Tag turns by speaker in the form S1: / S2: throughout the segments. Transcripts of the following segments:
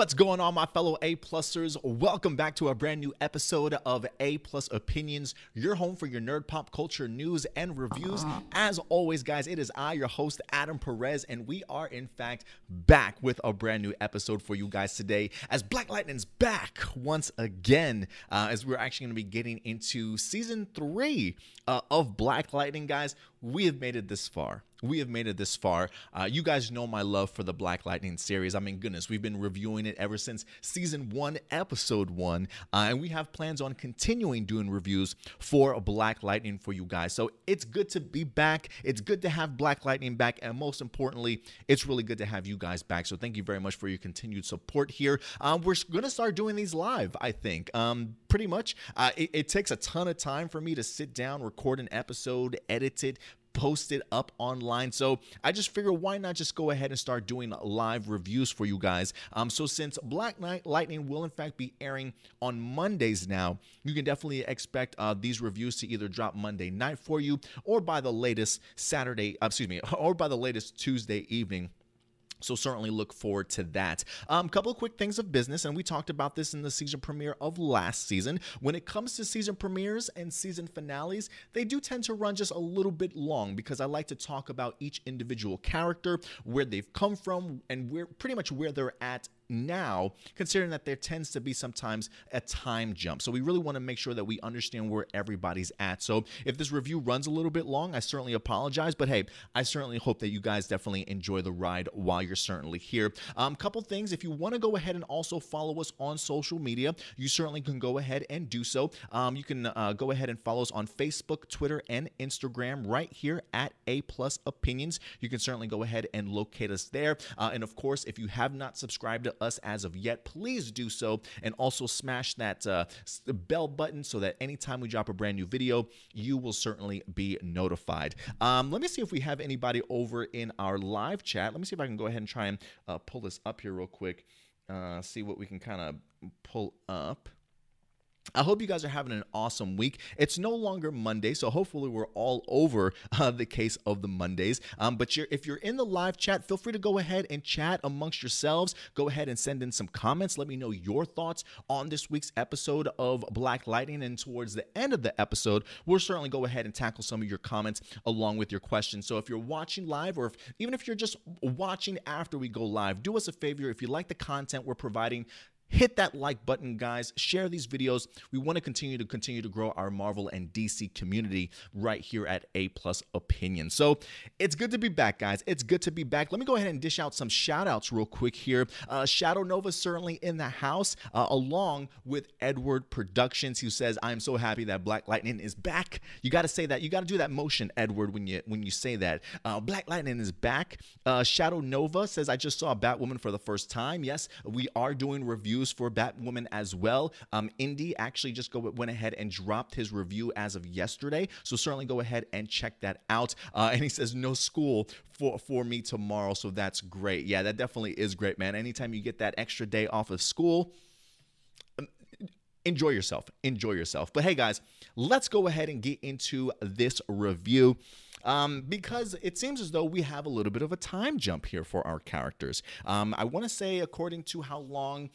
S1: What's going on, my fellow A plusers? Welcome back to a brand new episode of A Plus Opinions, your home for your nerd pop culture news and reviews. As always, guys, it is I, your host, Adam Perez, and we are in fact back with a brand new episode for you guys today. As Black Lightning's back once again, uh, as we're actually going to be getting into season three uh, of Black Lightning, guys. We have made it this far we have made it this far. Uh, you guys know my love for the Black Lightning series. I mean, goodness, we've been reviewing it ever since season one, episode one, uh, and we have plans on continuing doing reviews for Black Lightning for you guys. So it's good to be back. It's good to have Black Lightning back, and most importantly, it's really good to have you guys back. So thank you very much for your continued support here. Um, we're gonna start doing these live. I think. Um, pretty much. Uh, it, it takes a ton of time for me to sit down, record an episode, edit it, posted up online. So I just figure why not just go ahead and start doing live reviews for you guys. Um, so since Black Knight Lightning will in fact be airing on Mondays now, you can definitely expect uh, these reviews to either drop Monday night for you or by the latest Saturday, uh, excuse me, or by the latest Tuesday evening. So certainly look forward to that. A um, couple of quick things of business, and we talked about this in the season premiere of last season. When it comes to season premieres and season finales, they do tend to run just a little bit long because I like to talk about each individual character, where they've come from, and where pretty much where they're at now, considering that there tends to be sometimes a time jump. So we really want to make sure that we understand where everybody's at. So if this review runs a little bit long, I certainly apologize. But hey, I certainly hope that you guys definitely enjoy the ride while you're certainly here. Um, a couple things. If you want to go ahead and also follow us on social media, you certainly can go ahead and do so. Um, you can uh, go ahead and follow us on Facebook, Twitter, and Instagram right here at A Plus Opinions. You can certainly go ahead and locate us there. Uh, and of course, if you have not subscribed to us as of yet, please do so. And also smash that uh, bell button so that anytime we drop a brand new video, you will certainly be notified. Um, let me see if we have anybody over in our live chat. Let me see if I can go ahead and try and uh, pull this up here real quick. Uh, see what we can kind of pull up. I hope you guys are having an awesome week. It's no longer Monday, so hopefully we're all over uh, the case of the Mondays. Um, but you're, if you're in the live chat, feel free to go ahead and chat amongst yourselves. Go ahead and send in some comments. Let me know your thoughts on this week's episode of Black Lightning. And towards the end of the episode, we'll certainly go ahead and tackle some of your comments along with your questions. So if you're watching live, or if, even if you're just watching after we go live, do us a favor. If you like the content we're providing, hit that like button guys. Share these videos. We want to continue to continue to grow our marvel and dc community right here at a plus opinion. So it's good to be back guys. It's good to be back. Let me go ahead and dish out some shout outs real quick here. Uh, shadow nova certainly in the house uh, along with edward productions who says i'm so happy that black lightning is back. You got to say that. You got to do that motion edward when you when you say that. Uh, black lightning is back. Uh, shadow nova says i just saw batwoman for the first time. Yes we are doing reviews reviews for Batwoman as well. Um, Indy actually just go went ahead and dropped his review as of yesterday, so certainly go ahead and check that out. Uh, and he says no school for for me tomorrow, so that's great. Yeah, that definitely is great, man. Anytime you get that extra day off of school um, enjoy yourself. Enjoy yourself. But hey, guys, let's go ahead and get into this review. Um, because it seems as though we have a little bit of a time jump here for our characters. Um, I want to say, according to how long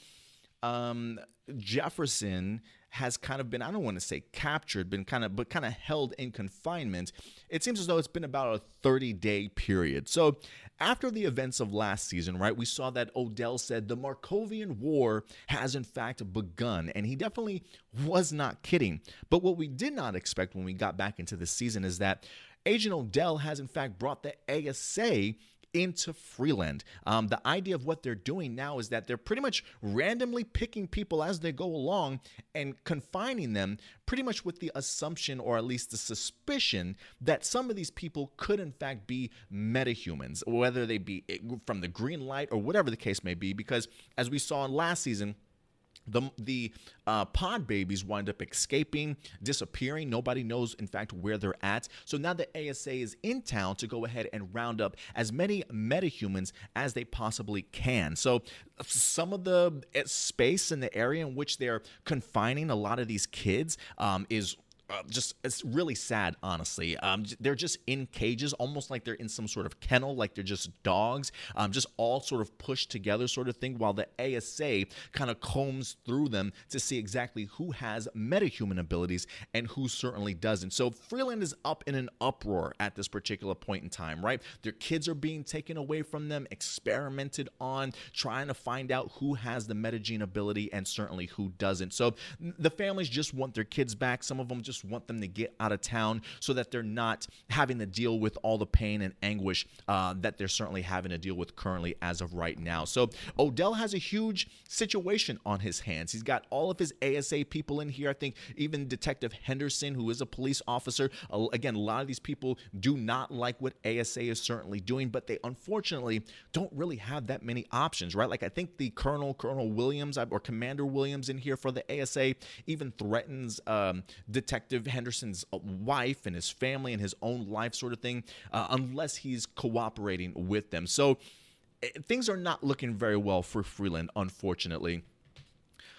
S1: um, Jefferson has kind of been, I don't want to say captured, been kind of, but kind of held in confinement. It seems as though it's been about a 30 day period. So after the events of last season, right, we saw that Odell said the Markovian War has in fact begun, and he definitely was not kidding. But what we did not expect when we got back into the season is that Agent Odell has in fact brought the ASA into Freeland. Um, the idea of what they're doing now is that they're pretty much randomly picking people as they go along and confining them pretty much with the assumption or at least the suspicion that some of these people could in fact be metahumans, whether they be from the green light or whatever the case may be. Because as we saw in last season, the the uh, pod babies wind up escaping, disappearing. Nobody knows, in fact, where they're at. So now the ASA is in town to go ahead and round up as many metahumans as they possibly can. So some of the eh, space in the area in which they're confining a lot of these kids um, is uh, just it's really sad honestly. Um, they're just in cages almost like they're in some sort of kennel like they're just dogs um, just all sort of pushed together sort of thing while the asa kind of combs through them to see exactly who has metahuman abilities and who certainly doesn't. So freeland is up in an uproar at this particular point in time right? Their kids are being taken away from them experimented on trying to find out who has the metagene ability and certainly who doesn't. So the families just want their kids back. Some of them just just want them to get out of town so that they're not having to deal with all the pain and anguish uh, that they're certainly having to deal with currently as of right now. So Odell has a huge situation on his hands. He's got all of his ASA people in here. I think even Detective Henderson, who is a police officer, uh, again, a lot of these people do not like what ASA is certainly doing, but they unfortunately don't really have that many options, right? Like I think the Colonel, Colonel Williams, or Commander Williams in here for the ASA even threatens um, Detective Detective Henderson's uh, wife and his family and his own life, sort of thing, uh, unless he's cooperating with them. So eh, things are not looking very well for Freeland, unfortunately.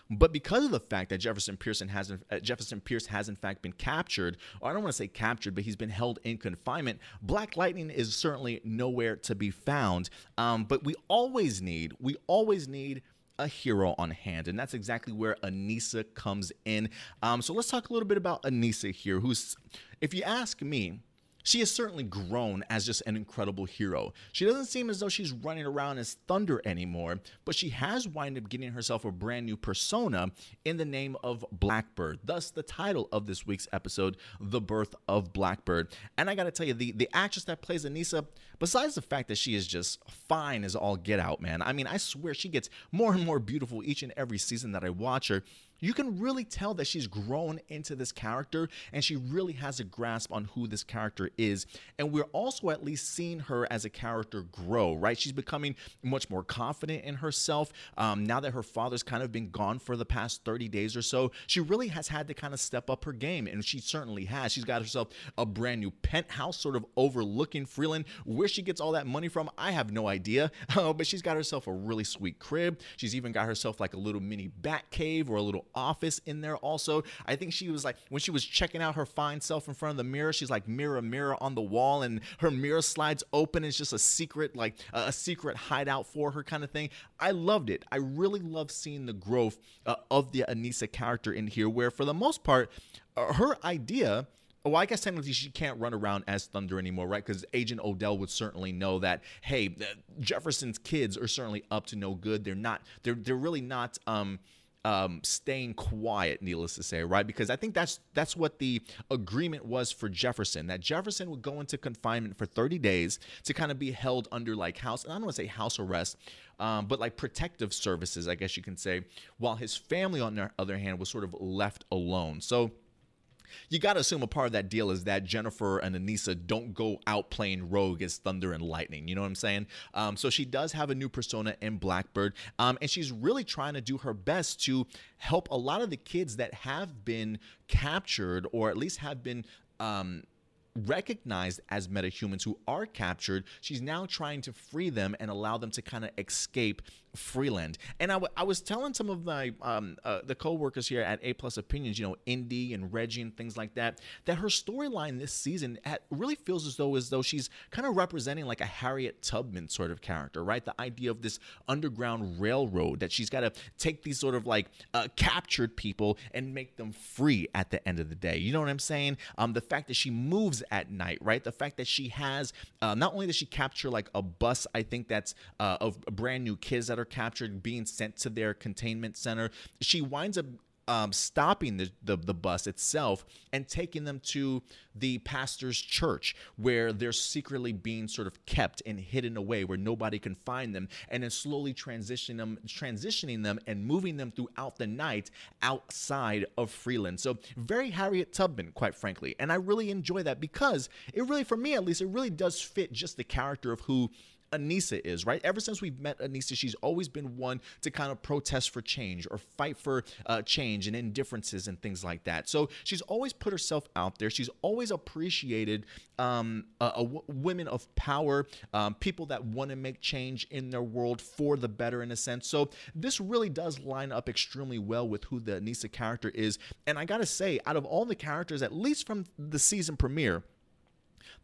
S1: But because of the fact that Jefferson Pearson has uh, Jefferson Pierce has in fact been captured, or I don't want to say captured, but he's been held in confinement. Black Lightning is certainly nowhere to be found. Um, but we always need, we always need a hero on hand, and that's exactly where Anissa comes in. Um, so let's talk a little bit about Anissa here, who's, if you ask me, she has certainly grown as just an incredible hero. She doesn't seem as though she's running around as Thunder anymore, but she has wind up getting herself a brand new persona in the name of Blackbird. Thus, the title of this week's episode, The Birth of Blackbird. And I gotta tell you, the, the actress that plays Anissa, besides the fact that she is just fine as all get out, man. I mean, I swear she gets more and more beautiful each and every season that I watch her you can really tell that she's grown into this character and she really has a grasp on who this character is. And we're also at least seeing her as a character grow, right? She's becoming much more confident in herself. Um, now that her father's kind of been gone for the past 30 days or so, she really has had to kind of step up her game. And she certainly has. She's got herself a brand new penthouse sort of overlooking Freeland. Where she gets all that money from, I have no idea. But she's got herself a really sweet crib. She's even got herself like a little mini bat cave or a little office in there also. I think she was like, when she was checking out her fine self in front of the mirror, she's like, mirror, mirror on the wall, and her mirror slides open. It's just a secret, like a secret hideout for her kind of thing. I loved it. I really love seeing the growth uh, of the Anissa character in here, where for the most part, uh, her idea well, I guess technically she can't run around as Thunder anymore, right? Because Agent Odell would certainly know that. Hey, Jefferson's kids are certainly up to no good. They're not. They're they're really not. Um, um, staying quiet, needless to say, right? Because I think that's that's what the agreement was for Jefferson. That Jefferson would go into confinement for 30 days to kind of be held under like house. And I don't want to say house arrest, um, but like protective services, I guess you can say. While his family, on the other hand, was sort of left alone. So you got to assume a part of that deal is that Jennifer and Anissa don't go out playing rogue as Thunder and Lightning. You know what I'm saying? Um, so she does have a new persona in Blackbird, um, and she's really trying to do her best to help a lot of the kids that have been captured or at least have been. Um, recognized as metahumans who are captured, she's now trying to free them and allow them to kind of escape Freeland. And I, was telling some of my um, uh, the co-workers here at A Plus Opinions, you know, Indy and Reggie and things like that, that her storyline this season really feels as though as though she's kind of representing like a Harriet Tubman sort of character, right? The idea of this underground railroad that she's got to take these sort of like uh, captured people and make them free at the end of the day. You know what I'm saying? Um, the fact that she moves at night, right? The fact that she has uh, not only does she capture like a bus, I think that's uh, of brand new kids that are captured, being sent to their containment center. She winds up um, stopping the, the, the bus itself and taking them to the pastor's church where they're secretly being sort of kept and hidden away where nobody can find them and then slowly transitioning them transitioning them and moving them throughout the night outside of Freeland. So very Harriet Tubman, quite frankly. And I really enjoy that because it really, for me at least, it really does fit just the character of who Anissa is, right? Ever since we've met Anissa, she's always been one to kind of protest for change or fight for uh, change and indifferences and things like that. So she's always put herself out there. She's always appreciated um, women of power, um, people that want to make change in their world for the better, in a sense. So this really does line up extremely well with who the Anissa character is. And I gotta say, out of all the characters, at least from the season premiere,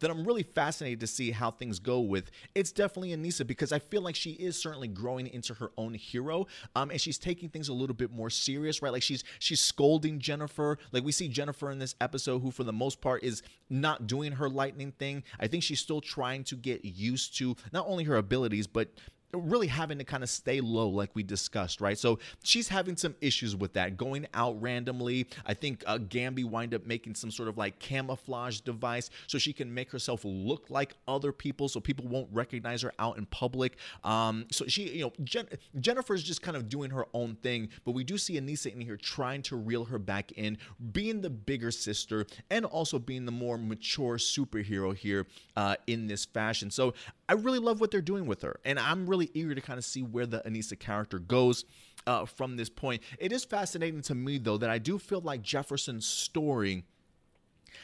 S1: that I'm really fascinated to see how things go with. It's definitely Anissa because I feel like she is certainly growing into her own hero, um, and she's taking things a little bit more serious, right? Like she's she's scolding Jennifer. Like we see Jennifer in this episode, who for the most part is not doing her lightning thing. I think she's still trying to get used to not only her abilities but really having to kind of stay low, like we discussed, right? So she's having some issues with that, going out randomly. I think uh, Gambi wind up making some sort of like camouflage device so she can make herself look like other people, so people won't recognize her out in public. Um, so she, you know, Jen- Jennifer's just kind of doing her own thing, but we do see Anissa in here trying to reel her back in, being the bigger sister, and also being the more mature superhero here uh, in this fashion. So I really love what they're doing with her, and I'm really eager to kind of see where the Anissa character goes. Uh, from this point, it is fascinating to me though that I do feel like Jefferson's story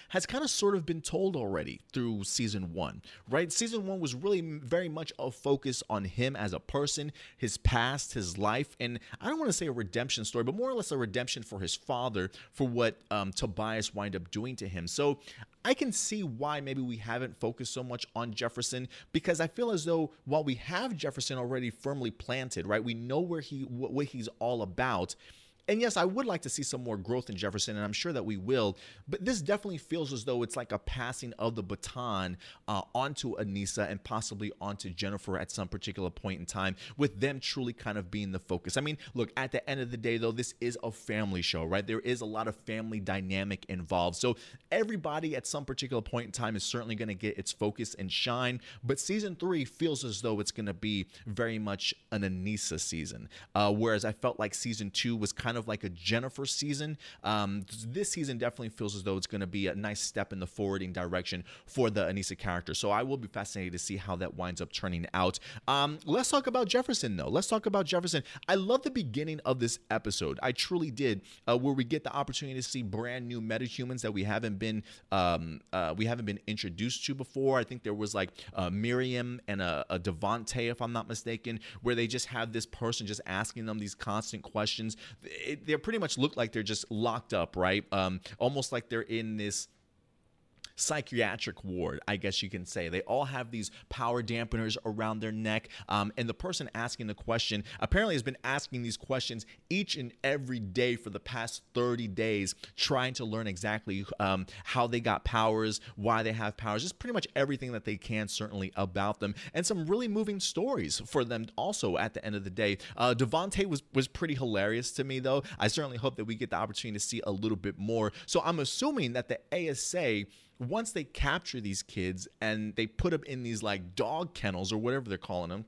S1: has kind of sort of been told already through season one, right? Season one was really very much a focus on him as a person, his past, his life, and I don't want to say a redemption story, but more or less a redemption for his father for what um, Tobias wind up doing to him. So I can see why maybe we haven't focused so much on Jefferson because I feel as though while we have Jefferson already firmly planted, right, we know where he what he's all about and yes, I would like to see some more growth in Jefferson, and I'm sure that we will. But this definitely feels as though it's like a passing of the baton uh, onto Anissa and possibly onto Jennifer at some particular point in time, with them truly kind of being the focus. I mean, look, at the end of the day, though, this is a family show, right? There is a lot of family dynamic involved. So everybody at some particular point in time is certainly going to get its focus and shine. But season three feels as though it's going to be very much an Anissa season, uh, whereas I felt like season two was kind of of like a Jennifer season. Um, this season definitely feels as though it's going to be a nice step in the forwarding direction for the Anissa character. So I will be fascinated to see how that winds up turning out. Um, let's talk about Jefferson, though. Let's talk about Jefferson. I love the beginning of this episode. I truly did, uh, where we get the opportunity to see brand new metahumans that we haven't been um, uh, we haven't been introduced to before. I think there was like uh, Miriam and a, a Devante, if I'm not mistaken, where they just have this person just asking them these constant questions they pretty much look like they're just locked up, right? Um, almost like they're in this psychiatric ward, I guess you can say. They all have these power dampeners around their neck. Um, and the person asking the question apparently has been asking these questions each and every day for the past 30 days, trying to learn exactly um, how they got powers, why they have powers, just pretty much everything that they can, certainly about them, and some really moving stories for them also at the end of the day. Uh, Devante was, was pretty hilarious to me, though. I certainly hope that we get the opportunity to see a little bit more. So I'm assuming that the ASA once they capture these kids and they put them in these like dog kennels or whatever they're calling them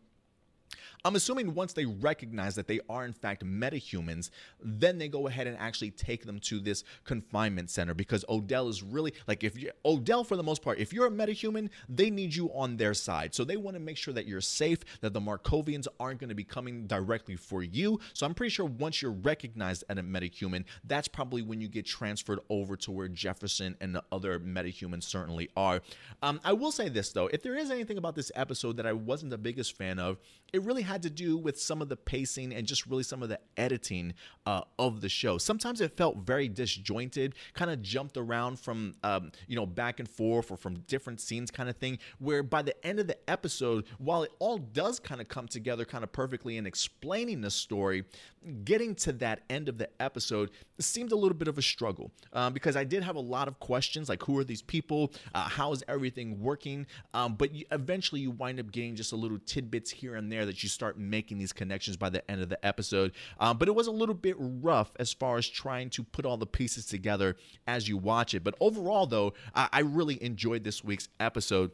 S1: I'm assuming once they recognize that they are in fact metahumans, then they go ahead and actually take them to this confinement center because Odell is really like if you Odell for the most part, if you're a metahuman, they need you on their side. So they want to make sure that you're safe, that the Markovians aren't going to be coming directly for you. So I'm pretty sure once you're recognized as a metahuman, that's probably when you get transferred over to where Jefferson and the other metahumans certainly are. Um, I will say this though, if there is anything about this episode that I wasn't the biggest fan of, it really had to do with some of the pacing and just really some of the editing uh, of the show. Sometimes it felt very disjointed, kind of jumped around from um, you know back and forth or from different scenes, kind of thing. Where by the end of the episode, while it all does kind of come together kind of perfectly in explaining the story, getting to that end of the episode seemed a little bit of a struggle um, because I did have a lot of questions like who are these people, uh, how is everything working, um, but you, eventually you wind up getting just a little tidbits here and there that you start making these connections by the end of the episode. Um, but it was a little bit rough as far as trying to put all the pieces together as you watch it. But overall, though, I, I really enjoyed this week's episode.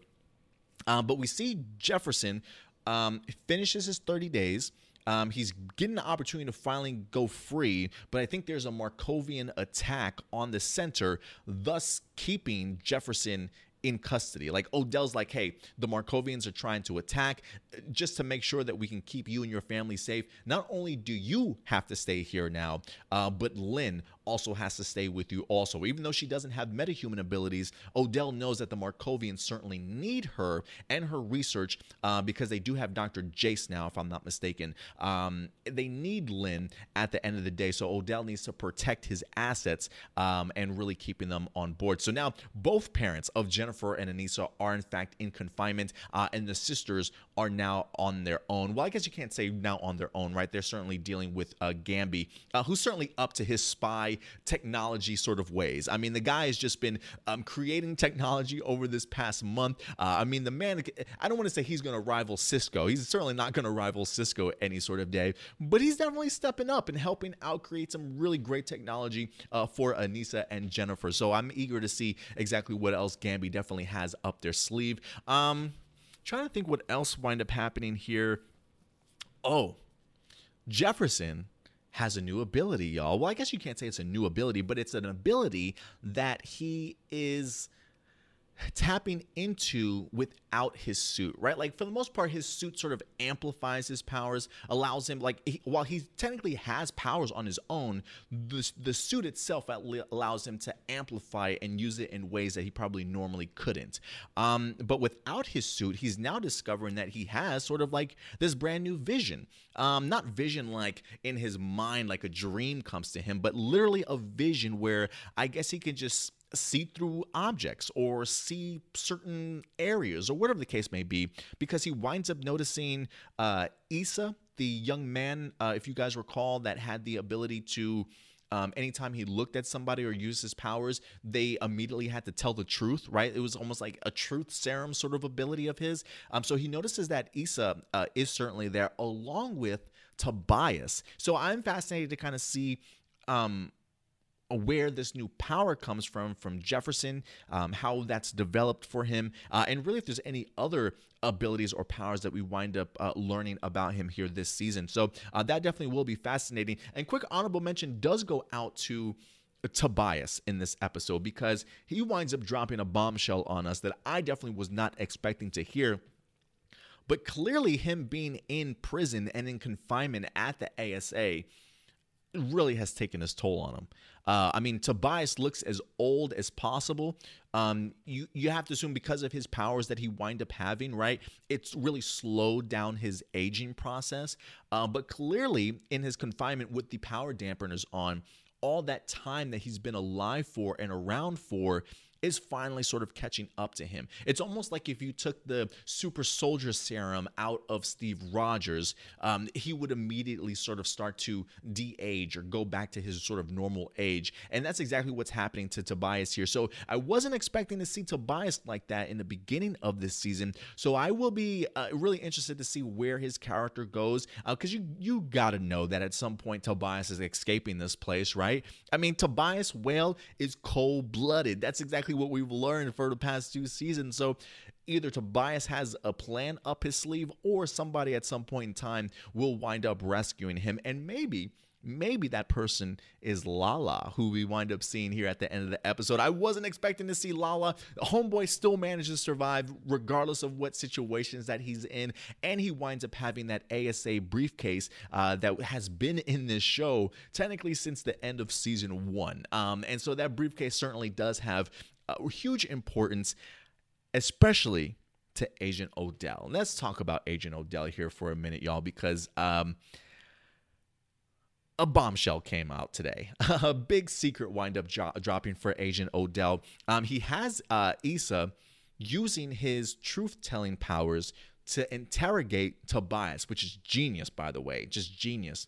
S1: Um, but we see Jefferson um, finishes his 30 days. Um, he's getting the opportunity to finally go free, but I think there's a Markovian attack on the center, thus keeping Jefferson in custody. Like Odell's like, hey, the Markovians are trying to attack just to make sure that we can keep you and your family safe. Not only do you have to stay here now, uh, but Lynn also has to stay with you also. Even though she doesn't have metahuman abilities, Odell knows that the Markovians certainly need her and her research uh, because they do have Dr. Jace now, if I'm not mistaken. Um, they need Lynn at the end of the day, so Odell needs to protect his assets um, and really keeping them on board. So now both parents of Jennifer and Anissa are in fact in confinement, uh, and the sisters are now on their own. Well, I guess you can't say now on their own, right? They're certainly dealing with uh, Gambi, uh, who's certainly up to his spy technology sort of ways. I mean, the guy has just been um, creating technology over this past month. Uh, I mean, the man, I don't want to say he's going to rival Cisco. He's certainly not going to rival Cisco any sort of day, but he's definitely stepping up and helping out create some really great technology uh, for Anissa and Jennifer. So I'm eager to see exactly what else Gambi definitely has up their sleeve. Um, trying to think what else wind up happening here. Oh, Jefferson has a new ability, y'all. Well, I guess you can't say it's a new ability, but it's an ability that he is tapping into without his suit, right? Like for the most part, his suit sort of amplifies his powers, allows him like he, while he technically has powers on his own, the the suit itself allows him to amplify and use it in ways that he probably normally couldn't. Um, but without his suit, he's now discovering that he has sort of like this brand new vision. Um, not vision like in his mind, like a dream comes to him, but literally a vision where I guess he can just see through objects or see certain areas or whatever the case may be because he winds up noticing uh, Issa, the young man, uh, if you guys recall, that had the ability to. Um, anytime he looked at somebody or used his powers, they immediately had to tell the truth, right? It was almost like a truth serum sort of ability of his. Um, so he notices that Issa uh, is certainly there along with Tobias. So I'm fascinated to kind of see um, where this new power comes from from Jefferson, um, how that's developed for him, uh, and really if there's any other abilities or powers that we wind up uh, learning about him here this season. So uh, that definitely will be fascinating. And quick honorable mention does go out to. Tobias in this episode because he winds up dropping a bombshell on us that I definitely was not expecting to hear. But clearly, him being in prison and in confinement at the ASA really has taken its toll on him. Uh, I mean, Tobias looks as old as possible. Um, you you have to assume because of his powers that he wind up having, right? It's really slowed down his aging process. Uh, but clearly, in his confinement with the power dampeners on, all that time that he's been alive for and around for is finally sort of catching up to him. It's almost like if you took the super soldier serum out of Steve Rogers, um, he would immediately sort of start to de age or go back to his sort of normal age. And that's exactly what's happening to Tobias here. So I wasn't expecting to see Tobias like that in the beginning of this season. So I will be uh, really interested to see where his character goes because uh, you, you got to know that at some point Tobias is escaping this place, right? I mean, Tobias Whale is cold blooded. That's exactly exactly what we've learned for the past two seasons. So either Tobias has a plan up his sleeve or somebody at some point in time will wind up rescuing him. And maybe maybe that person is Lala, who we wind up seeing here at the end of the episode. I wasn't expecting to see Lala. Homeboy still manages to survive regardless of what situations that he's in, and he winds up having that ASA briefcase uh, that has been in this show technically since the end of season one. Um, and so that briefcase certainly does have a huge importance, especially to Agent Odell. Let's talk about Agent Odell here for a minute, y'all, because um, a bombshell came out today. a big secret wind up jo- dropping for Agent Odell. Um, he has uh, Issa using his truth telling powers to interrogate Tobias, which is genius, by the way, just genius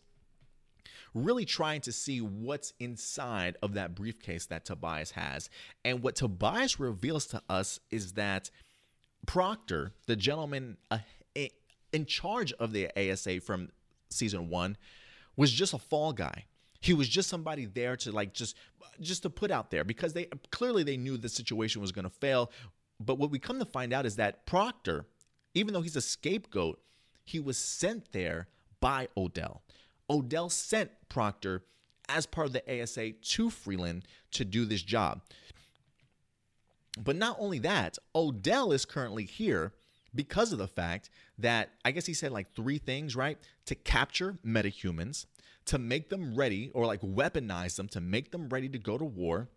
S1: really trying to see what's inside of that briefcase that Tobias has. And what Tobias reveals to us is that Proctor, the gentleman uh, in charge of the ASA from season one, was just a fall guy. He was just somebody there to like just just to put out there because they clearly they knew the situation was going to fail. But what we come to find out is that Proctor, even though he's a scapegoat, he was sent there by Odell. Odell sent Proctor as part of the ASA to Freeland to do this job. But not only that, Odell is currently here because of the fact that I guess he said like three things, right? To capture metahumans, to make them ready or like weaponize them to make them ready to go to war.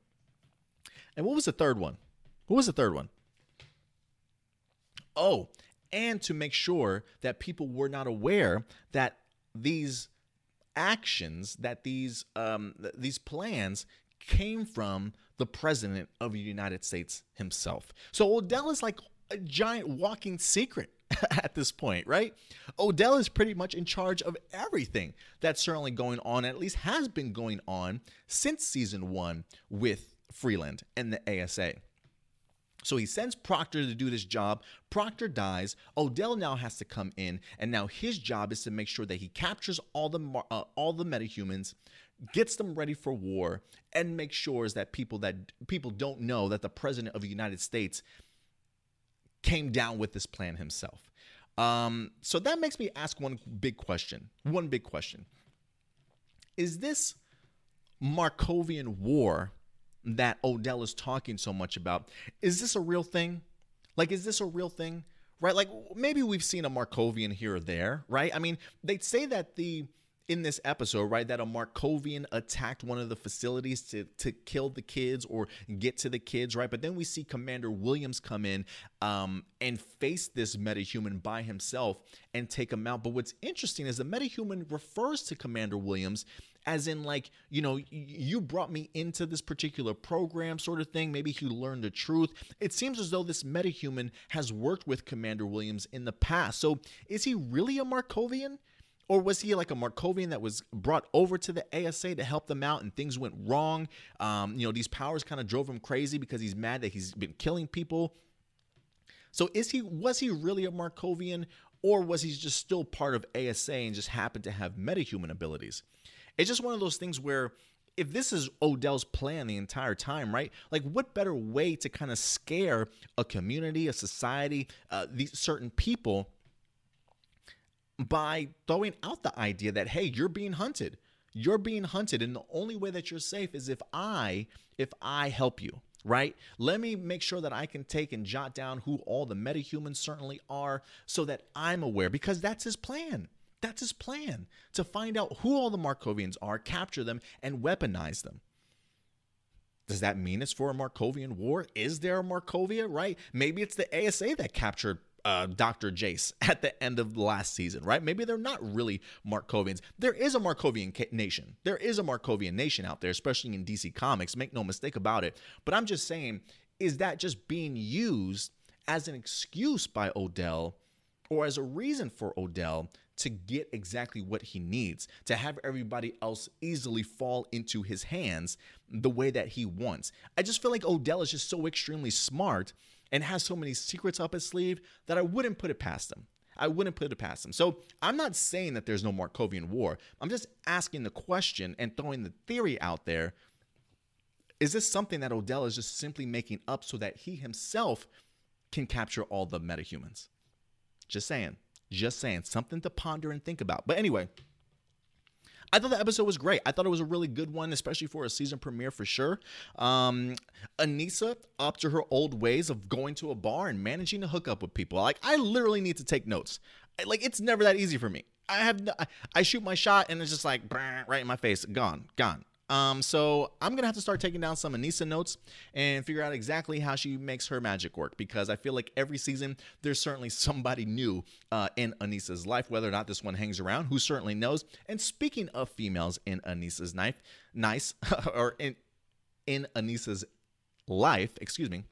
S1: And what was the third one? What was the third one? Oh, and to make sure that people were not aware that these actions, that these um, th- these plans came from the president of the United States himself. So Odell is like a giant walking secret at this point, right? Odell is pretty much in charge of everything that's certainly going on, at least has been going on since season one with Freeland and the ASA. So he sends Proctor to do this job. Proctor dies. Odell now has to come in, and now his job is to make sure that he captures all the uh, all the metahumans, gets them ready for war, and makes sure that people that people don't know that the president of the United States came down with this plan himself. Um, so that makes me ask one big question. One big question: Is this Markovian war that Odell is talking so much about? Is this a real thing? Like, is this a real thing? Right? Like, maybe we've seen a Markovian here or there, right? I mean, they'd say that the in this episode, right, that a Markovian attacked one of the facilities to to kill the kids or get to the kids, right? But then we see Commander Williams come in um, and face this metahuman by himself and take him out. But what's interesting is the metahuman refers to Commander Williams as in like you know you brought me into this particular program sort of thing maybe he learned the truth it seems as though this metahuman has worked with commander williams in the past so is he really a markovian or was he like a Markovian that was brought over to the ASA to help them out and things went wrong? Um, you know, these powers kind of drove him crazy because he's mad that he's been killing people. So is he was he really a Markovian or was he just still part of ASA and just happened to have metahuman abilities? It's just one of those things where if this is Odell's plan the entire time, right? Like, what better way to kind of scare a community, a society, uh, these certain people by throwing out the idea that, hey, you're being hunted. You're being hunted. And the only way that you're safe is if I, if I help you, right? Let me make sure that I can take and jot down who all the metahumans certainly are so that I'm aware because that's his plan. That's his plan to find out who all the Markovians are, capture them, and weaponize them. Does that mean it's for a Markovian war? Is there a Markovia, right? Maybe it's the ASA that captured uh, Dr. Jace at the end of the last season, right? Maybe they're not really Markovians. There is a Markovian ca- nation. There is a Markovian nation out there, especially in DC Comics. Make no mistake about it. But I'm just saying, is that just being used as an excuse by Odell or as a reason for Odell to get exactly what he needs, to have everybody else easily fall into his hands the way that he wants? I just feel like Odell is just so extremely smart and has so many secrets up his sleeve that I wouldn't put it past him. I wouldn't put it past him. So I'm not saying that there's no Markovian war. I'm just asking the question and throwing the theory out there. Is this something that Odell is just simply making up so that he himself can capture all the metahumans? Just saying. Just saying. Something to ponder and think about. But anyway, I thought the episode was great. I thought it was a really good one, especially for a season premiere for sure. Um, Anissa up to her old ways of going to a bar and managing to hook up with people. Like I literally need to take notes. Like it's never that easy for me. I have no, I shoot my shot and it's just like right in my face, gone, gone. Um, so I'm gonna have to start taking down some Anissa notes and figure out exactly how she makes her magic work because I feel like every season there's certainly somebody new uh, in Anissa's life, whether or not this one hangs around, who certainly knows. And speaking of females in Anissa's knife, nice or in in Anissa's life, excuse me,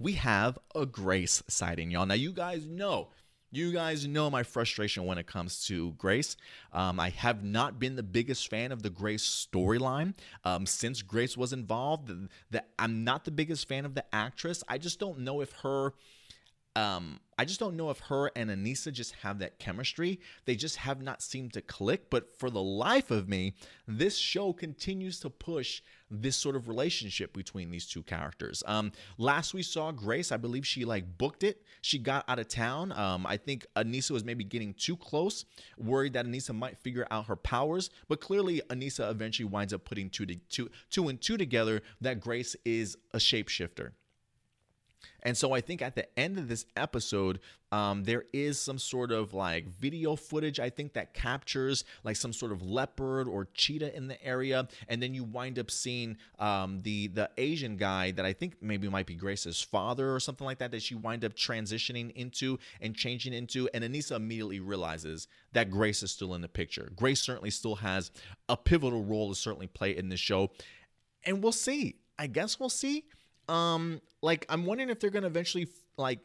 S1: we have a Grace sighting, y'all. Now you guys know you guys know my frustration when it comes to Grace. Um, I have not been the biggest fan of the Grace storyline um, since Grace was involved. The, the, I'm not the biggest fan of the actress. I just don't know if her um, I just don't know if her and Anissa just have that chemistry. They just have not seemed to click. But for the life of me, this show continues to push this sort of relationship between these two characters. Um, last we saw Grace, I believe she like booked it. She got out of town. Um, I think Anissa was maybe getting too close, worried that Anissa might figure out her powers. But clearly, Anissa eventually winds up putting two, to, two, two and two together that Grace is a shapeshifter. And so I think at the end of this episode, um, there is some sort of like video footage, I think, that captures like some sort of leopard or cheetah in the area. And then you wind up seeing um, the the Asian guy that I think maybe might be Grace's father or something like that, that she wind up transitioning into and changing into. And Anissa immediately realizes that Grace is still in the picture. Grace certainly still has a pivotal role to certainly play in this show. And we'll see. I guess we'll see um like i'm wondering if they're gonna eventually like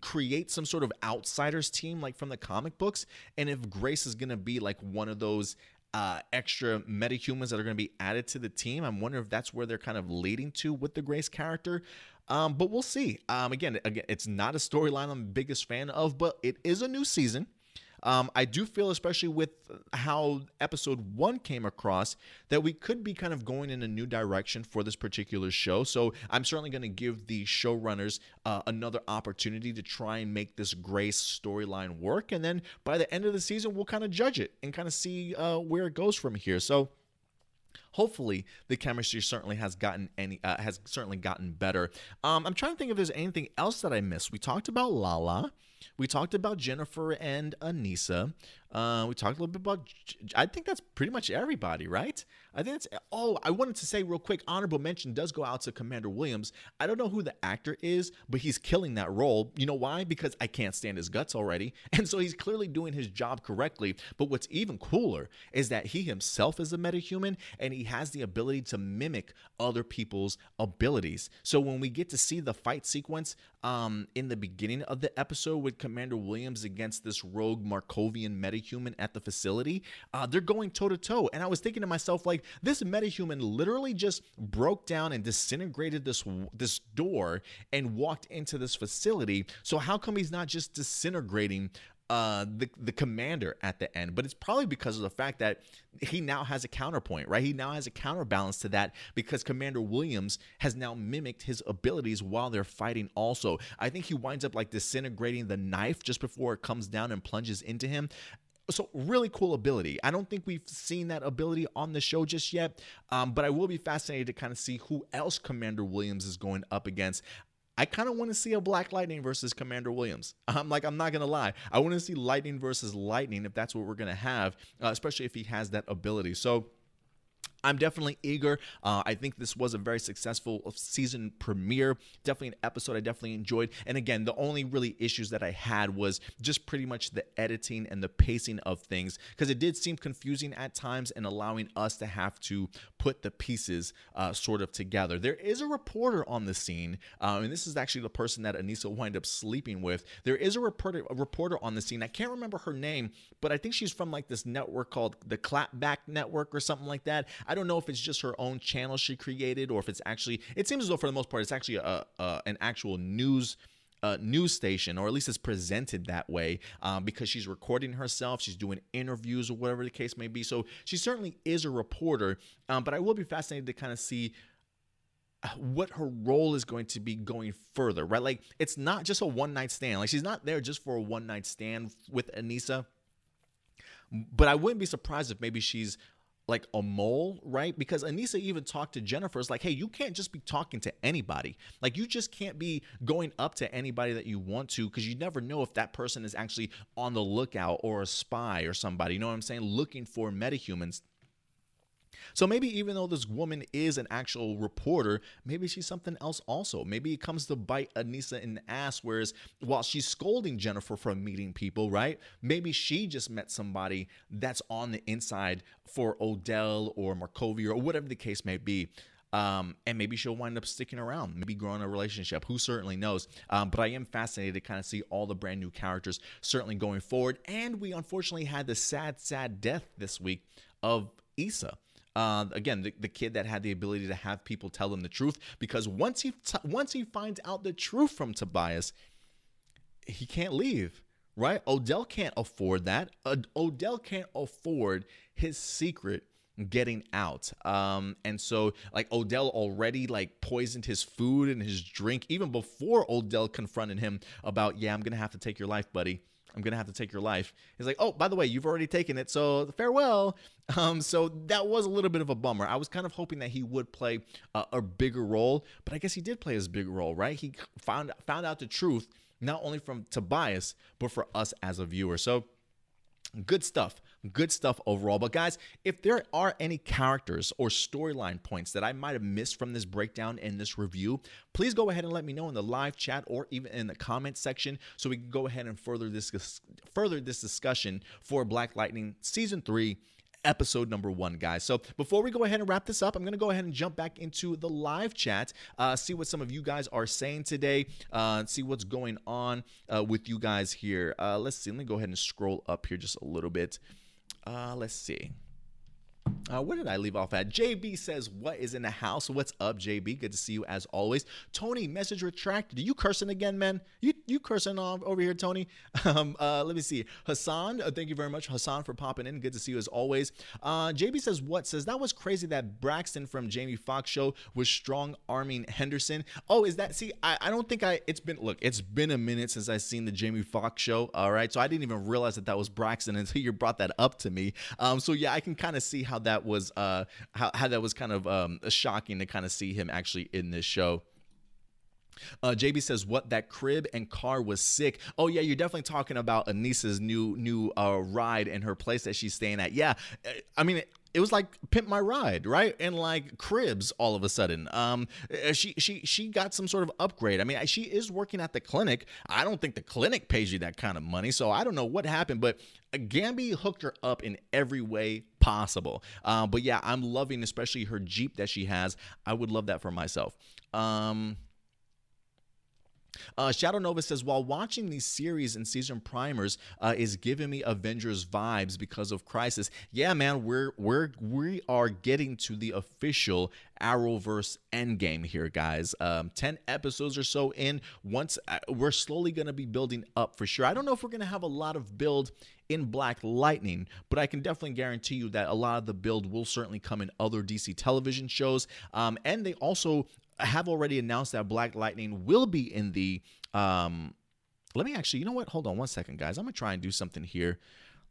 S1: create some sort of outsiders team like from the comic books and if grace is gonna be like one of those uh, extra metahumans that are going to be added to the team. I'm wondering if that's where they're kind of leading to with the Grace character. Um, but we'll see. Um, again, again, it's not a storyline I'm the biggest fan of, but it is a new season. Um, I do feel, especially with how episode one came across, that we could be kind of going in a new direction for this particular show. So I'm certainly going to give the showrunners uh, another opportunity to try and make this Grace storyline work. And then by the end of the season, we'll kind of judge it and kind of see uh, where it goes from here. So hopefully the chemistry certainly has gotten any uh, has certainly gotten better. Um, I'm trying to think if there's anything else that I missed. We talked about Lala. We talked about Jennifer and Anissa. Uh, we talked a little bit about. I think that's pretty much everybody, right? I think that's. Oh, I wanted to say real quick. Honorable mention does go out to Commander Williams. I don't know who the actor is, but he's killing that role. You know why? Because I can't stand his guts already, and so he's clearly doing his job correctly. But what's even cooler is that he himself is a metahuman, and he has the ability to mimic other people's abilities. So when we get to see the fight sequence um, in the beginning of the episode with Commander Williams against this rogue Markovian metahuman at the facility, uh, they're going toe to toe. And I was thinking to myself, like, this metahuman literally just broke down and disintegrated this this door and walked into this facility. So how come he's not just disintegrating uh, the the commander at the end, but it's probably because of the fact that he now has a counterpoint, right? He now has a counterbalance to that because Commander Williams has now mimicked his abilities while they're fighting. Also, I think he winds up like disintegrating the knife just before it comes down and plunges into him. So really cool ability. I don't think we've seen that ability on the show just yet, um, but I will be fascinated to kind of see who else Commander Williams is going up against. I kind of want to see a Black Lightning versus Commander Williams. I'm like, I'm not gonna lie. I want to see Lightning versus Lightning if that's what we're gonna have, uh, especially if he has that ability. So. I'm definitely eager. Uh, I think this was a very successful season premiere. Definitely an episode I definitely enjoyed. And again, the only really issues that I had was just pretty much the editing and the pacing of things because it did seem confusing at times and allowing us to have to put the pieces uh, sort of together. There is a reporter on the scene, um, and this is actually the person that Anissa wind up sleeping with. There is a reporter, a reporter on the scene. I can't remember her name, but I think she's from like this network called the Clapback Network or something like that. I don't know if it's just her own channel she created or if it's actually. It seems as though for the most part it's actually a, a an actual news uh, news station, or at least it's presented that way, um, because she's recording herself, she's doing interviews or whatever the case may be. So she certainly is a reporter, um, but I will be fascinated to kind of see uh, what her role is going to be going further, right? Like it's not just a one night stand. Like she's not there just for a one night stand with Anissa. But I wouldn't be surprised if maybe she's like a mole, right? Because Anissa even talked to Jennifer. It's like, hey, you can't just be talking to anybody. Like, you just can't be going up to anybody that you want to because you never know if that person is actually on the lookout or a spy or somebody. You know what I'm saying? Looking for metahumans so maybe even though this woman is an actual reporter, maybe she's something else also. Maybe it comes to bite Anissa in the ass, whereas while she's scolding Jennifer for meeting people, right? Maybe she just met somebody that's on the inside for Odell or Markovia or whatever the case may be. Um, and maybe she'll wind up sticking around, maybe growing a relationship. Who certainly knows? Um, but I am fascinated to kind of see all the brand new characters certainly going forward. And we unfortunately had the sad, sad death this week of Issa. Uh, again, the, the kid that had the ability to have people tell him the truth, because once he t- once he finds out the truth from Tobias, he can't leave, right? Odell can't afford that. Odell can't afford his secret getting out. Um, and so like Odell already like poisoned his food and his drink even before Odell confronted him about, yeah, I'm gonna have to take your life, buddy. I'm gonna have to take your life. He's like, oh, by the way, you've already taken it, so farewell. Um, so that was a little bit of a bummer. I was kind of hoping that he would play a, a bigger role, but I guess he did play his big role, right? He found found out the truth not only from Tobias but for us as a viewer. So good stuff good stuff overall. But guys, if there are any characters or storyline points that I might have missed from this breakdown in this review, please go ahead and let me know in the live chat or even in the comment section so we can go ahead and further this further this discussion for Black Lightning season 3 episode number one, guys. So before we go ahead and wrap this up, I'm going to go ahead and jump back into the live chat, uh, see what some of you guys are saying today, uh, see what's going on uh, with you guys here. Uh, let's see. Let me go ahead and scroll up here just a little bit. Uh, let's see. Uh, where did I leave off at? JB says, What is in the house? What's up, JB? Good to see you as always. Tony, message retracted. Are you cursing again, man? You you cursing over here, Tony? Um, uh, let me see. Hassan, uh, thank you very much, Hassan, for popping in. Good to see you as always. Uh, JB says, What? Says, That was crazy that Braxton from Jamie Foxx show was strong arming Henderson. Oh, is that? See, I, I don't think I, it's been, look, it's been a minute since I've seen the Jamie Foxx show. All right. So I didn't even realize that that was Braxton until you brought that up to me. Um, so yeah, I can kind of see how that was. Uh, how, how that was kind of um, shocking to kind of see him actually in this show. Uh, JB says, "What that crib and car was sick." Oh yeah, you're definitely talking about Anissa's new new uh, ride in her place that she's staying at. Yeah, I mean, it was like pimp my ride right? And like cribs all of a sudden. Um uh, she she she got some sort of upgrade. I mean she is working at the clinic. I don't think the clinic pays you that kind of money so i don't know what happened but uh, gambi hooked her up in every way possible. Uh, but yeah i'm loving especially her jeep that she has. I would love that for myself. Um uh, Shadow Nova says, while watching these series and season primers uh, is giving me Avengers vibes because of Crisis. Yeah, man, we're we're we are getting to the official Arrowverse endgame here, guys. Um, Ten episodes or so in. Once uh, we're slowly gonna be building up for sure. I don't know if we're gonna have a lot of build in Black Lightning, but I can definitely guarantee you that a lot of the build will certainly come in other DC television shows. Um, and they also have already announced that Black Lightning will be in the. Um, let me actually, you know what? Hold on one second, guys. I'm gonna try and do something here.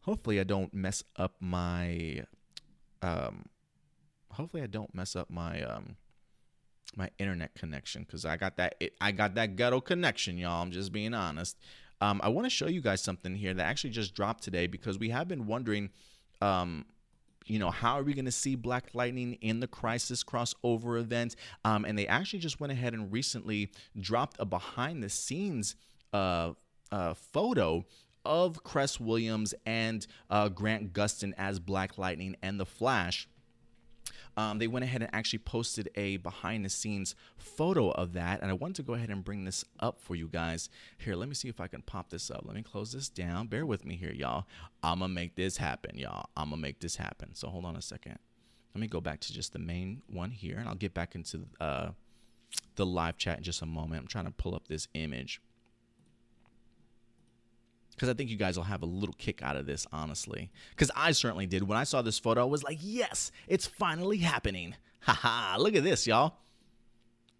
S1: Hopefully, I don't mess up my. Um, hopefully, I don't mess up my um, my internet connection because I got that. It, I got that ghetto connection, y'all. I'm just being honest. Um, I want to show you guys something here that actually just dropped today because we have been wondering. Um, you know, how are we going to see Black Lightning in the Crisis crossover event? Um, and they actually just went ahead and recently dropped a behind the scenes uh, uh, photo of Cress Williams and uh, Grant Gustin as Black Lightning and the Flash um, they went ahead and actually posted a behind the scenes photo of that. And I wanted to go ahead and bring this up for you guys. Here, let me see if I can pop this up. Let me close this down. Bear with me here, y'all. I'm going to make this happen, y'all. I'm going to make this happen. So hold on a second. Let me go back to just the main one here, and I'll get back into uh, the live chat in just a moment. I'm trying to pull up this image because I think you guys will have a little kick out of this, honestly. Because I certainly did. When I saw this photo, I was like, yes, it's finally happening. Haha, look at this, y'all.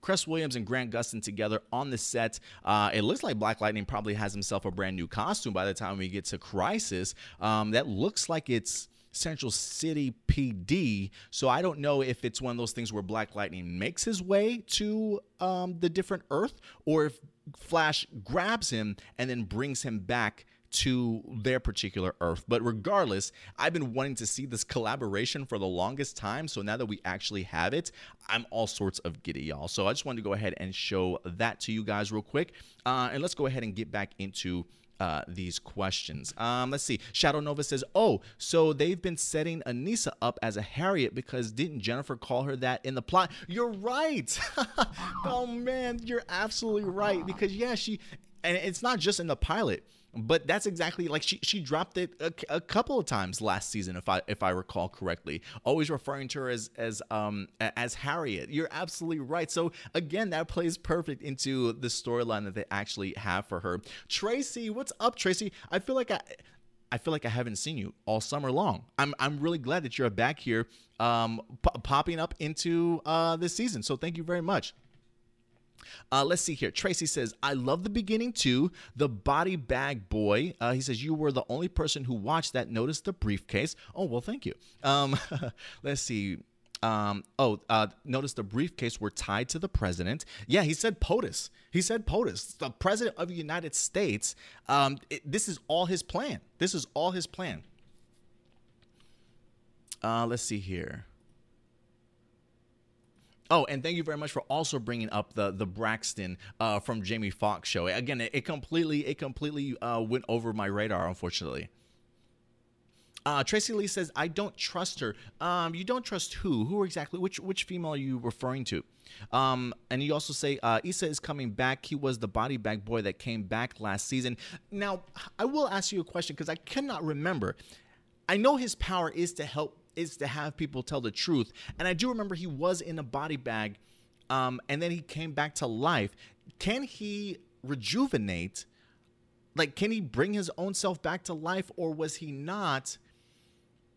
S1: Cress Williams and Grant Gustin together on the set. Uh, it looks like Black Lightning probably has himself a brand new costume by the time we get to Crisis. Um, that looks like it's Central City PD. So I don't know if it's one of those things where Black Lightning makes his way to um, the different Earth or if Flash grabs him and then brings him back to their particular Earth. But regardless, I've been wanting to see this collaboration for the longest time. So now that we actually have it, I'm all sorts of giddy, y'all. So I just wanted to go ahead and show that to you guys real quick. Uh, and let's go ahead and get back into uh, these questions. Um, let's see. Shadow Nova says, "Oh, so they've been setting Anissa up as a Harriet because didn't Jennifer call her that in the plot?" You're right. oh man, you're absolutely right because yeah, she and it's not just in the pilot but that's exactly like she she dropped it a, a, couple of times last season if I if I recall correctly always referring to her as as um as Harriet you're absolutely right so again that plays perfect into the storyline that they actually have for her Tracy what's up Tracy I feel like I I feel like I haven't seen you all summer long. I'm I'm really glad that you're back here, um, p- popping up into uh, this season. So thank you very much. Uh, let's see here. Tracy says, I love the beginning too. The body bag boy. Uh, he says, You were the only person who watched that noticed the briefcase. Oh, well, thank you. Um, let's see. Um, oh, uh, notice the briefcase were tied to the president. Yeah, he said POTUS. He said POTUS, the president of the United States. Um, it, this is all his plan. This is all his plan. Uh, let's see here. Oh, and thank you very much for also bringing up the the Braxton uh, from Jamie Foxx show. Again, it, it completely it completely uh, went over my radar, unfortunately. Uh, Tracy Lee says, "I don't trust her." Um, you don't trust who? Who exactly? Which which female are you referring to? Um, and you also say uh, Issa is coming back. He was the body bag boy that came back last season. Now, I will ask you a question because I cannot remember. I know his power is to help, is to have people tell the truth, and I do remember he was in a body bag, um, and then he came back to life. Can he rejuvenate? Like, can he bring his own self back to life, or was he not?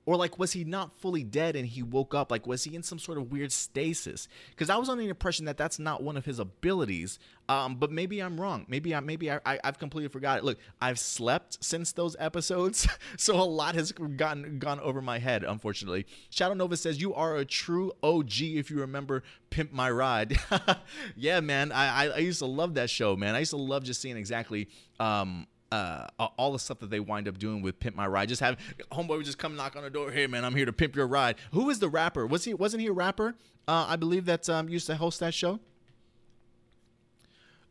S1: Or like, was he not fully dead and he woke up? Like, was he in some sort of weird stasis? Because I was under the impression that that's not one of his abilities. Um, but maybe I'm wrong. Maybe I maybe I, I have completely forgot it. Look, I've slept since those episodes, so a lot has gotten gone over my head. Unfortunately, Shadow Nova says you are a true OG if you remember Pimp My Ride. yeah, man, I, I I used to love that show, man. I used to love just seeing exactly um uh, all the stuff that they wind up doing with Pimp My Ride. Just have homeboy would just come knock on the door. Hey man, I'm here to pimp your ride. Who is the rapper? Was he wasn't he a rapper? Uh, I believe that um, used to host that show.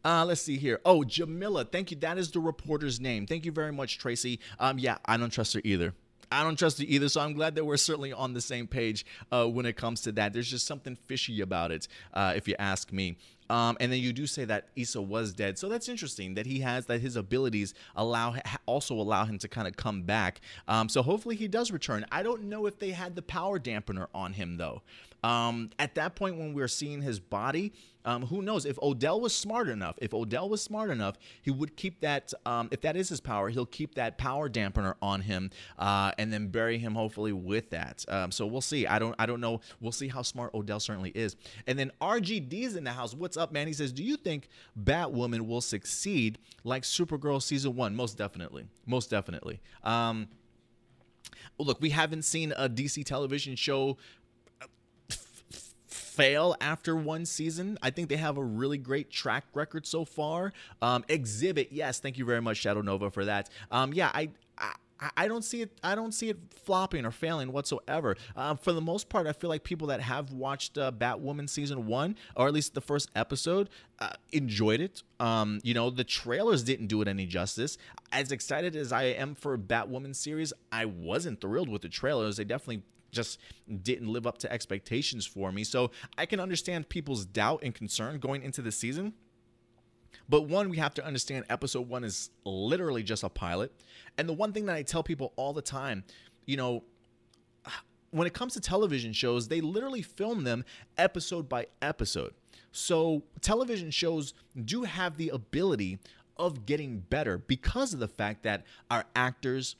S1: Uh, let's see here. Oh, Jamillah. Thank you. That is the reporter's name. Thank you very much, Tracy. Um, yeah, I don't trust her either. I don't trust her either. So I'm glad that we're certainly on the same page uh, when it comes to that. There's just something fishy about it, uh, if you ask me. Um, and then you do say that Issa was dead, so that's interesting that he has that his abilities allow also allow him to kind of come back. Um, so hopefully he does return. I don't know if they had the power dampener on him though. Um, at that point, when we are seeing his body, um, who knows if Odell was smart enough? If Odell was smart enough, he would keep that. Um, if that is his power, he'll keep that power dampener on him, uh, and then bury him hopefully with that. Um, so we'll see. I don't. I don't know. We'll see how smart Odell certainly is. And then RGD's in the house. What's up, man? He says, "Do you think Batwoman will succeed like Supergirl season one? Most definitely. Most definitely." Um, look, we haven't seen a DC television show fail after one season. I think they have a really great track record so far. Um, Exhibit, yes, thank you very much, Shadow Nova, for that. Um, yeah, I, I I don't see it. I don't see it flopping or failing whatsoever. Um, for the most part, I feel like people that have watched uh, Batwoman season one, or at least the first episode, uh, enjoyed it. Um, you know, the trailers didn't do it any justice. As excited as I am for Batwoman series, I wasn't thrilled with the trailers. They definitely just didn't live up to expectations for me. So I can understand people's doubt and concern going into the season. But one, we have to understand episode one is literally just a pilot. And the one thing that I tell people all the time, you know, when it comes to television shows, they literally film them episode by episode. So television shows do have the ability of getting better because of the fact that our actors,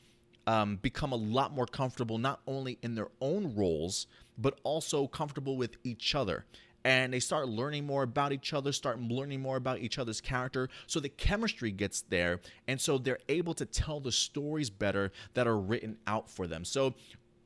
S1: um, become a lot more comfortable, not only in their own roles, but also comfortable with each other. And they start learning more about each other, start learning more about each other's character. So the chemistry gets there. And so they're able to tell the stories better that are written out for them. So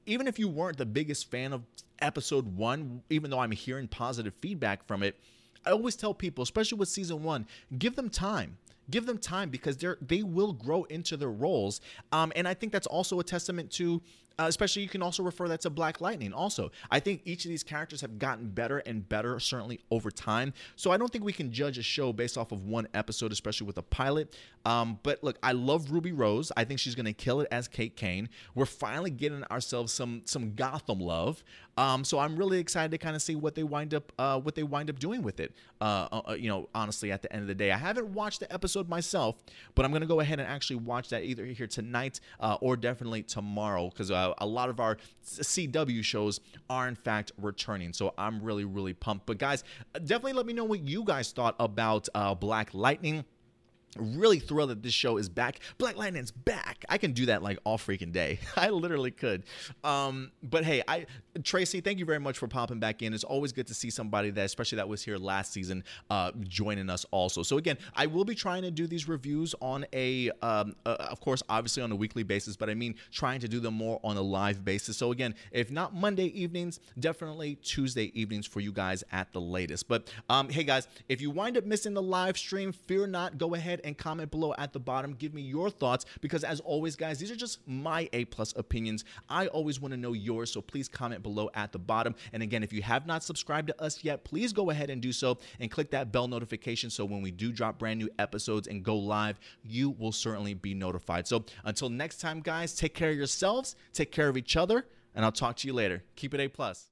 S1: even if you weren't the biggest fan of episode one, even though I'm hearing positive feedback from it, I always tell people, especially with season one, give them time give them time because they're they will grow into their roles. Um, and I think that's also a testament to uh, especially you can also refer that to Black Lightning. Also, I think each of these characters have gotten better and better, certainly over time. So I don't think we can judge a show based off of one episode, especially with a pilot. Um, but look, I love Ruby Rose. I think she's going to kill it as Kate Kane. We're finally getting ourselves some some Gotham love. Um, so I'm really excited to kind of see what they wind up uh, what they wind up doing with it. Uh, uh, you know, honestly, at the end of the day, I haven't watched the episode myself, but I'm gonna go ahead and actually watch that either here tonight uh, or definitely tomorrow because uh, a lot of our CW shows are in fact returning. So I'm really really pumped. But guys, definitely let me know what you guys thought about uh, Black Lightning really thrilled that this show is back. Black Lightning's back. I can do that like all freaking day. I literally could. Um, but hey, I Tracy, thank you very much for popping back in. It's always good to see somebody that, especially that was here last season, uh, joining us also. So again, I will be trying to do these reviews on a, um, uh, of course, obviously on a weekly basis, but I mean trying to do them more on a live basis. So again, if not Monday evenings, definitely Tuesday evenings for you guys at the latest. But um, hey guys, if you wind up missing the live stream, fear not. Go ahead and comment below at the bottom. Give me your thoughts because as always, guys, these are just my A plus opinions. I always want to know yours, so please comment below at the bottom. And again, if you have not subscribed to us yet, please go ahead and do so and click that bell notification so when we do drop brand new episodes and go live, you will certainly be notified. So until next time, guys, take care of yourselves, take care of each other, and I'll talk to you later. Keep it A plus.